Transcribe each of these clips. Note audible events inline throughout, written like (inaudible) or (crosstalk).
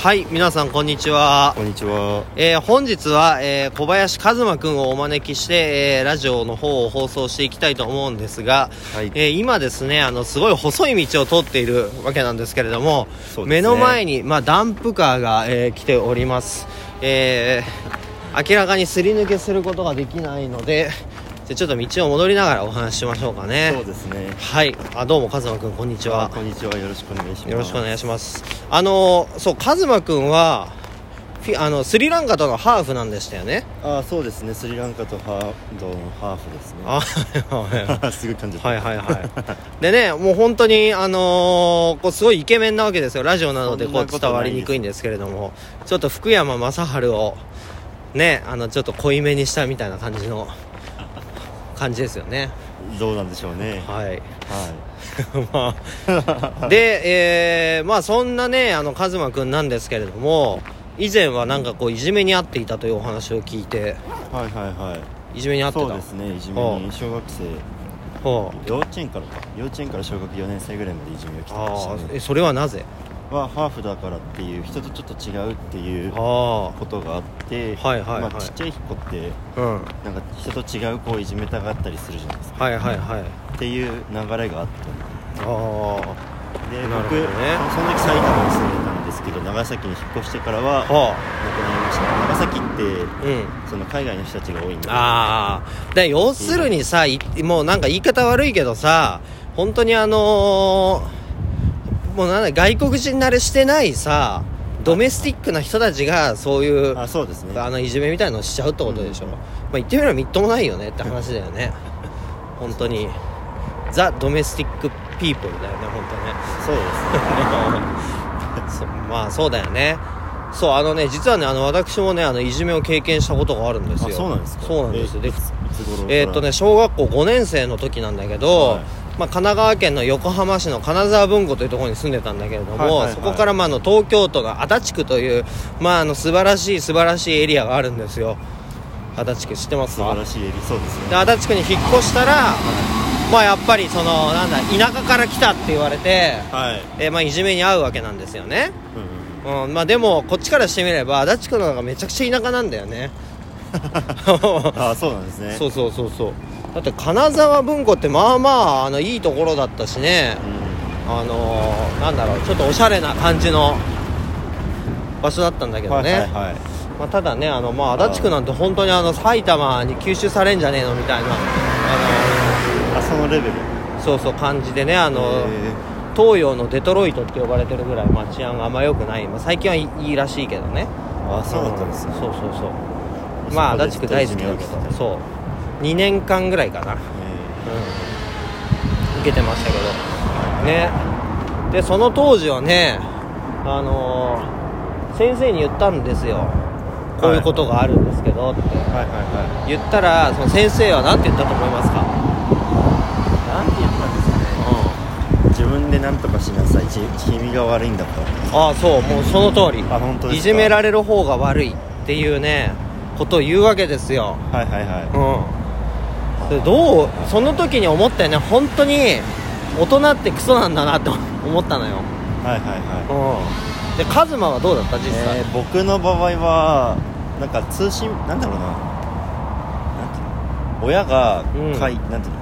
はい皆さんこんにちは。こんにちは。えー本日は、えー小林和馬くんをお招きして、えーラジオの方を放送していきたいと思うんですが、はい。えー今ですねあのすごい細い道を通っているわけなんですけれども、ね。目の前に、まあ、ダンプカーが、えー来ております、えー明らかにすり抜けすることができないのでじゃあちょっと道を戻りながらお話ししましょうかねそうですね。はいあどうも和馬くんこんにちはあこんにちは。よろしくお願いします。よろしくお願いしますあのそうカズマくんはあのスリランカとのハーフなんでしたよねあ、そうですね。スリランカとハードのハーフですね。あはいはすぐ感じた。いはいはい (laughs) (laughs) でねもう本当にあのーこうすごいイケメンなわけですよラジオなのでこう伝わりにくいんですけれどもちょっと福山雅治をねあのちょっと濃いめにしたみたいな感じの感じですよねどうなんでしょうね。はいは (laughs) まあで、えーまあそんなねあのカズマくんなんですけれども以前はなんかこういじめにあっていたというお話を聞いてい。はいはいはい。いじめにあってた？そうですね。いじめに小学生ほう幼稚園からか幼稚園から小学4年生ぐらいまでいじめが来てまあしたね。あえそれはなぜ？はハーフだからっていう人とちょっと違うっていうあことがあって、はいはいはい。まあちっちゃい子ってあうん。なんか人と違う子をいじめたがったりするじゃないですか。はいはいはい。っていう流れがあった。んであで僕どね。その時埼玉に住んでたんですけど長崎に引っ越してからはあ。は亡くなりました。長崎ってあうん。その海外の人たちが多いんでああで要するにさいもうなんか言い方悪いけどさ本当にあのーもうなんだ外国人慣れしてないさドメスティックな人たちがそういうあそうですね。あのいじめみたいのをしちゃうってことでしょ、うん。まあ言ってみればみっともないよねって話だよね。(laughs) 本当に。ザ・ドメスティック・ピープルだよね本そうですね。(laughs) まあそうだよね。そうあのね実はねあの私もねあのいじめを経験したことがあるんですよ。あそうなんですか。そうなんですよ。でえーっとね小学校5年生の時なんだけど、はいまあ、神奈川県の横浜市の金沢文庫というところに住んでたんだけれども、はいはいはい。そこからまああの東京都の足立区という、まあ、あの素晴らしい素晴らしいエリアがあるんですよ。足立区知ってます？素か晴らしいエリそうですでね足立区に引っ越したら、まあやっぱりそのなんだ田舎から来たって言われて、はい。えーまあ、いじめに遭うわけなんですよね、うんうん。うんまあ、でもこっちからしてみれば足立区の方がめちゃくちゃ田舎なんだよね (laughs) あそうなんですね。そうそうそうそう。だって金沢文庫ってまあまああのいいところだったしね。うあのー、なんだろうちょっとおしゃれな感じの場所だったんだけんどね、はいはいはい。まあ、ただねあの、まあ、足立区なんて本当にあの埼玉に吸収されんじゃねえのみたいなああそのレベル。のそうそう感じでねあのへ東洋のデトロイトって呼ばれてるぐらい、まあ、治安があんま良くない、まあ、最近はいいいらしいけどね。ーあそうだったんですね。そうそうそうまあ足立区大好きだけどそう。2年間ぐらいかな、うん、受けてましたけど。ね。でその当時はねあのー先生に言ったんですよ。こういうことがあるんですけどって。はい。はいは言ったらその先生は何て言ったと思いますか、いなんて言ったんですかね。自分で何とかしなさい。ち君が悪いんだとああそう。もうその通り。あ本当ですか？いじめられる方が悪いっていうねことを言うわけですよ。はいはいはうん。でどうその時に思ったよね。本当に大人ってクソなんだなって (laughs) 思ったのよ。いはいはいはい。うん。でカズマはどうだった？実際、えー僕の場合はなんか通信なんだろうな。なんていうの？親がうん。かい、なんていう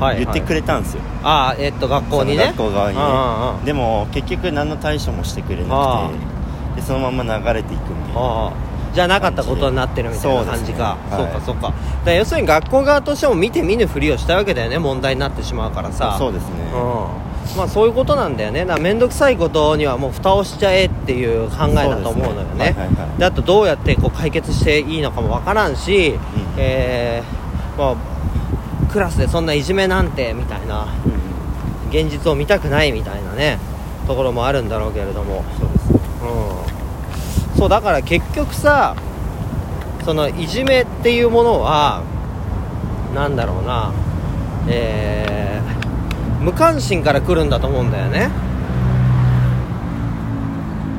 の、はい言ってくれれたんですよ。ああえっと学校にね。学校側にね。うんうんうん。でも結局何の対処もしてくれあなくて。でそのまま流れていくみたいな。ああじゃなかったことになってるみたいな感じか。そう,、ねはいかそうか。だから要するに学校側としても見て見ぬふりをしたわけだよね問題になってしまうからさ。そうですね、うん。まあそういうことなんだよね。面倒くさいことにはもう蓋をしちゃえっていう考えだと思うのよね。そうであとどうやってこう解決していいのかもわからんし、んえーまあクラスでそんないじめなんてみたいなうん。現実を見たくないみたいなねところもあるんだろうけれども。そうですね。うんそうだから結局さそのいじめっていうものはなんだろうなえー無関心から来るんだと思うんだよね。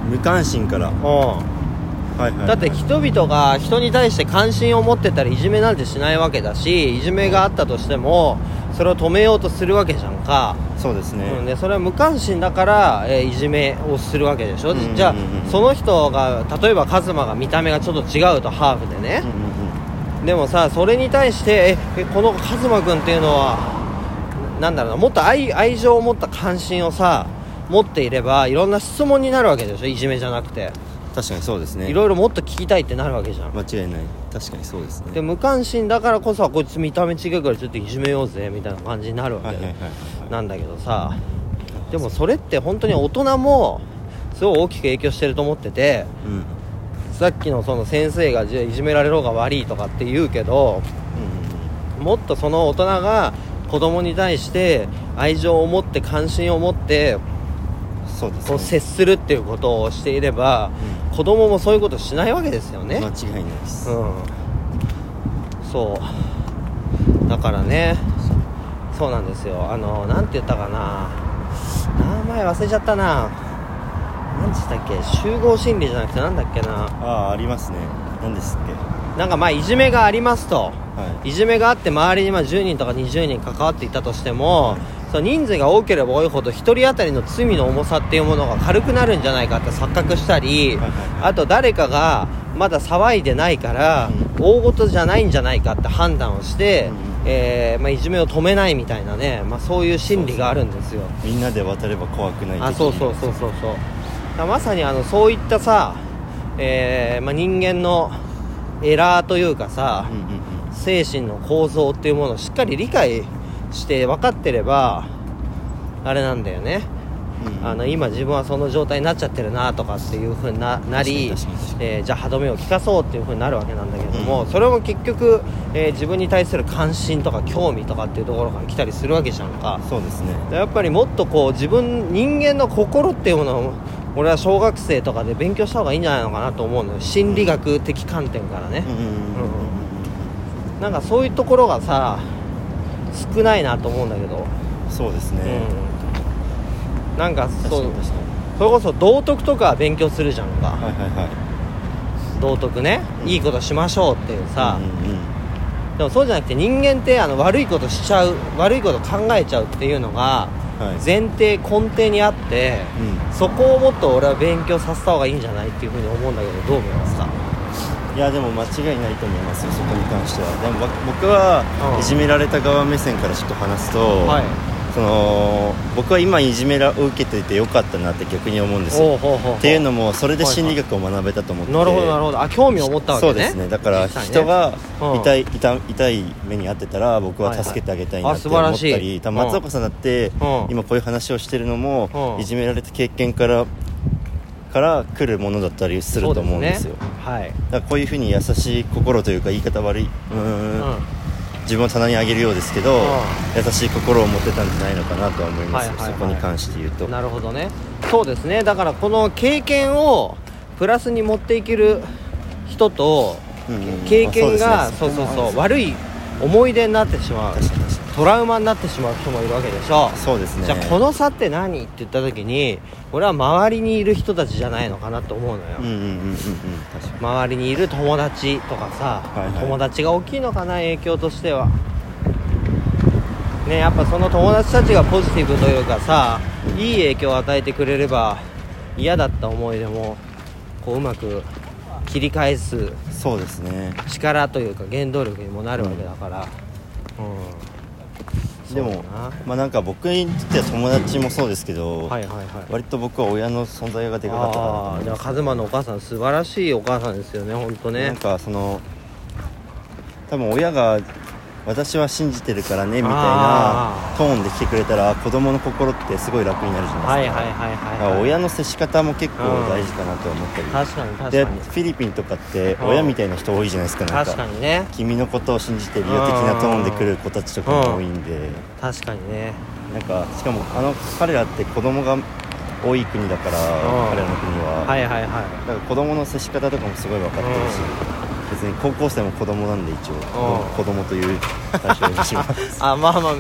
無関心から。うん。はいはいだって人々が人に対して関心を持ってたらいじめなんてしないわけだしいじめがあったとしてもそれを止めようとするわけじゃんか、そうですね、うん、でそれは無関心だから、えーいじめをするわけでしょ、うんうんうんうん。じゃあその人が例えばカズマが見た目がちょっと違うとハーフでね。うん、うんうんでもさそれに対してええこのカズマ君っていうのはなんだろうなもっと愛愛情を持った関心をさ持っていればいろんな質問になるわけでしょ？いじめじゃなくて確かにそうですね。いろいろもっと聞きたいってなるわけじゃん。間違いない。確かにそうですね。で無関心だからこそこいつ見た目違うからちょっといじめようぜみたいな感じになるわけ。なんだけどさ。でもそれって本当に大人もすごい大きく影響してると思っててうん。うんさっきのその先生がじゃあいじめられろうが悪いとかって言うけどもっとその大人が子供に対して愛情を持って関心を持ってそうですね。こう接するっていうことをしていれば子供もそういうことしないわけですよね。間違いないです、うん。そう。だからね。そうなんですよ。あのなんて言ったかな。名前忘れちゃったな。何でしたっけ？集合心理じゃなくてなんだっけな。ああありますね。何ですっけ？なんかまあいじめがありますと。はい。いじめがあって周りにまあ10人とか20人関わっていたとしても、その人数が多ければ多いほど1人当たりの罪の重さっていうものが軽くなるんじゃないかって錯覚したり、あと誰かがまだ騒いでないから、大事じゃないんじゃないかって判断をして、うん。えーまあ、いじめを止めないみたいなね、まあ、そういう心理があるんですよ。みんなで渡れば怖くないあそうそうそうそうそう。まさにあのそういったさ、えーまあ、人間のエラーというかさ、うんうんうん。精神の構造っていうものをしっかり理解して分かってればあれなんだよね、うん。あの今自分はその状態になっちゃってるなとかっていう風にななりえーじゃあ歯止めを効かそうっていう風になるわけなんだけども、うん。それも結局、えー自分に対する関心とか興味とかっていうところから来たりするわけじゃんか。そうですね。やっぱりもっとこう自分人間の心っていうものを俺は小学生とかで勉強した方がいいんじゃないのかなと思うのよ。心理学的観点からね、うん。なんかそういうところがさ少ないなと思うんだけど、そうですね、うん、なんかそうそれこそ道徳とか勉強するじゃんか、はいはいはい。道徳ね、うん。いいことしましょうっていうさ、うんうんうん。でもそうじゃなくて人間ってあの悪いことしちゃう悪いこと考えちゃうっていうのがはい。前提根底にあって、うん。そこをもっと俺は勉強させた方がいいんじゃないっていうふうに思うんだけどどう思いますか？いやでも間違いないと思いますよそこに関しては。でも僕僕はうん。いじめられた側目線からちょっと話すと、はい。その僕は今いじめらを受けていてよかったなって逆に思うんですよ。っていうのもそれで心理学を学べたと思ってて、なるほどなるほど。あ興味を持ったわけね。そうですね。だから人がうん。痛い,、痛痛い目に遭ってたら僕は助けてあげたいなって思ったり、はい。はい松岡さんだって、うん。今こういう話をしてるのも、うん。いじめられた経験からから来るものだったりすると思うんですよ。ね。はい。だからこういうふうに優しい心というか言い方悪い。うーん。うん。自分を棚に上げるようですけど、ん。優しい心を持ってたんじゃないのかなとは思いますよ、はいはいはい。そこに関して言うと。なるほどね。そうですね。だからこの経験をプラスに持っていける人とうんうんうん。経験が、あそうそうそう悪い思い出になってしまうトラウマになってしまう人もいるわけでしょ。にそうですね。じゃあこの差って何？って言った時に俺は周りにいる人たちじゃないのかなと思うのよ、うんうんうんうんうん確かに。周りにいる友達とかさ、はいはい。友達が大きいのかな影響としては。ねやっぱその友達たちがポジティブというかさいい影響を与えてくれれば嫌だった思い出もこううまく切り返すそうですね。力というか原動力にもなるわけだから。うん、でもまあなんか僕にとっては友達もそうですけど、はいはいはい。割と僕は親の存在がでかかったかなじゃあカズマのお母さん素晴らしいお母さんですよね本当ね。なんかその多分親が私は信じてるからねみたいな。あトーンで来てくれたら子供の心ってすごい楽になるじゃなですか、はいいはいはいだかはい、はい、ら親の接し方も結構大事かなと思ったり、確かに確でかに。フィリピンとかってうん。親みたいな人多いじゃないですかなん確かにね。君のことを信じてるよ的なトーンで来る子たちとかも多いんで。確かにね。なんかしかもあの彼らって子供が多い国だからうん。彼らの国は、はいはいはい。だから子供の接し方とかもすごい分かってるし、別に高校生も子供なんで一応。うん子供という対象にします。(laughs) あまあまあ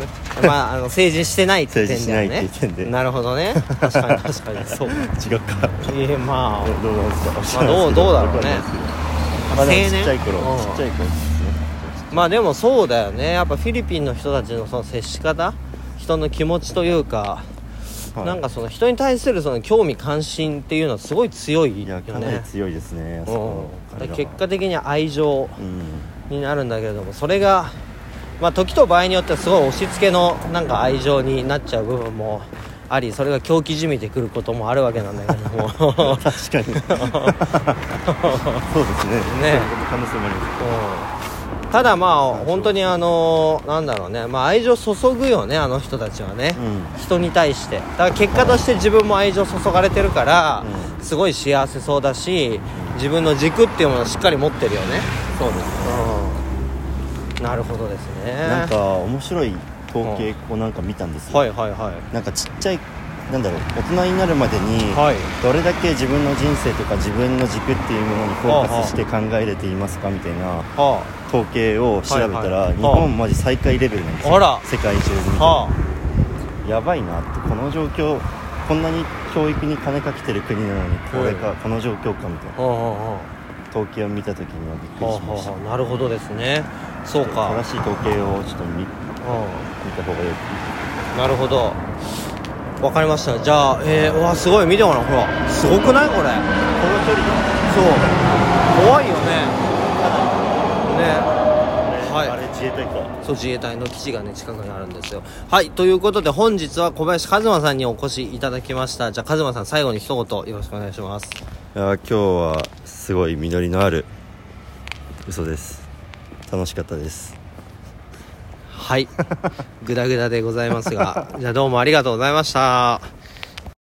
まああの成人してないって点だよね。成人してないっていう点で。なるほどね。確かに確かに。(laughs) そう。違うかいやまあ。どどうなんですか？まあどうどうだろうね。まあちっちゃい頃うん。ちっちゃい頃ですね。ちっちゃい頃まあでもそうだよね。やっぱフィリピンの人たちのその接し方？人の気持ちというか、はい。なんかその人に対するその興味関心っていうのはすごい強いいよやかなりね強いですねうん。結果的に愛情うん。になるんだけれどもそれがまあ時と場合によってはすごい押し付けのなんか愛情になっちゃう部分もありそれが狂気じみてくることもあるわけなんだけども。(laughs) 確かに。(laughs) そうですね。ね。可能性もあります。うんただまあ本当にあのなんだろうね、まあ、愛情注ぐよねあの人たちはね、うん。人に対して。だから結果として自分も愛情注がれてるから、うすごい幸せそうだし自分の軸っていうものをしっかり持ってるよね。そうです。ねうん。なるほどですね。なんか面白い統計をなんか見たんですよ、はいはいはい。なんかちっちゃいなんだろう大人になるまでにはい。どれだけ自分の人生とか自分の軸っていうものにフォーカスして考えれていますかみたいなは統計を調べたはいらはい。日本マジ最下位レベルなんですよ。世界中でやばいなってこの状況こんなに教育に金かけてる国なのにこれか、この状況かみたいな。統計を見た時にはびっくりしました。なるほどですね。そうか。正しい統計をちょっと見見うた方がいいんなるほどわかりました。じゃあえー、うわすごい見てごらん。ほらすごくない？これ。この距離そう。怖いよね。ね。はい。あれ自衛隊か。そう自衛隊の基地がね近くにあるんですよ。はいということで本日は小林和馬さんにお越しいただきました。じゃあ和馬さん最後に一言よろしくお願いします。いや今日はすごい実りのある嘘です。楽しかったですはい。グダグダでございますがじゃあどうもありがとうございました。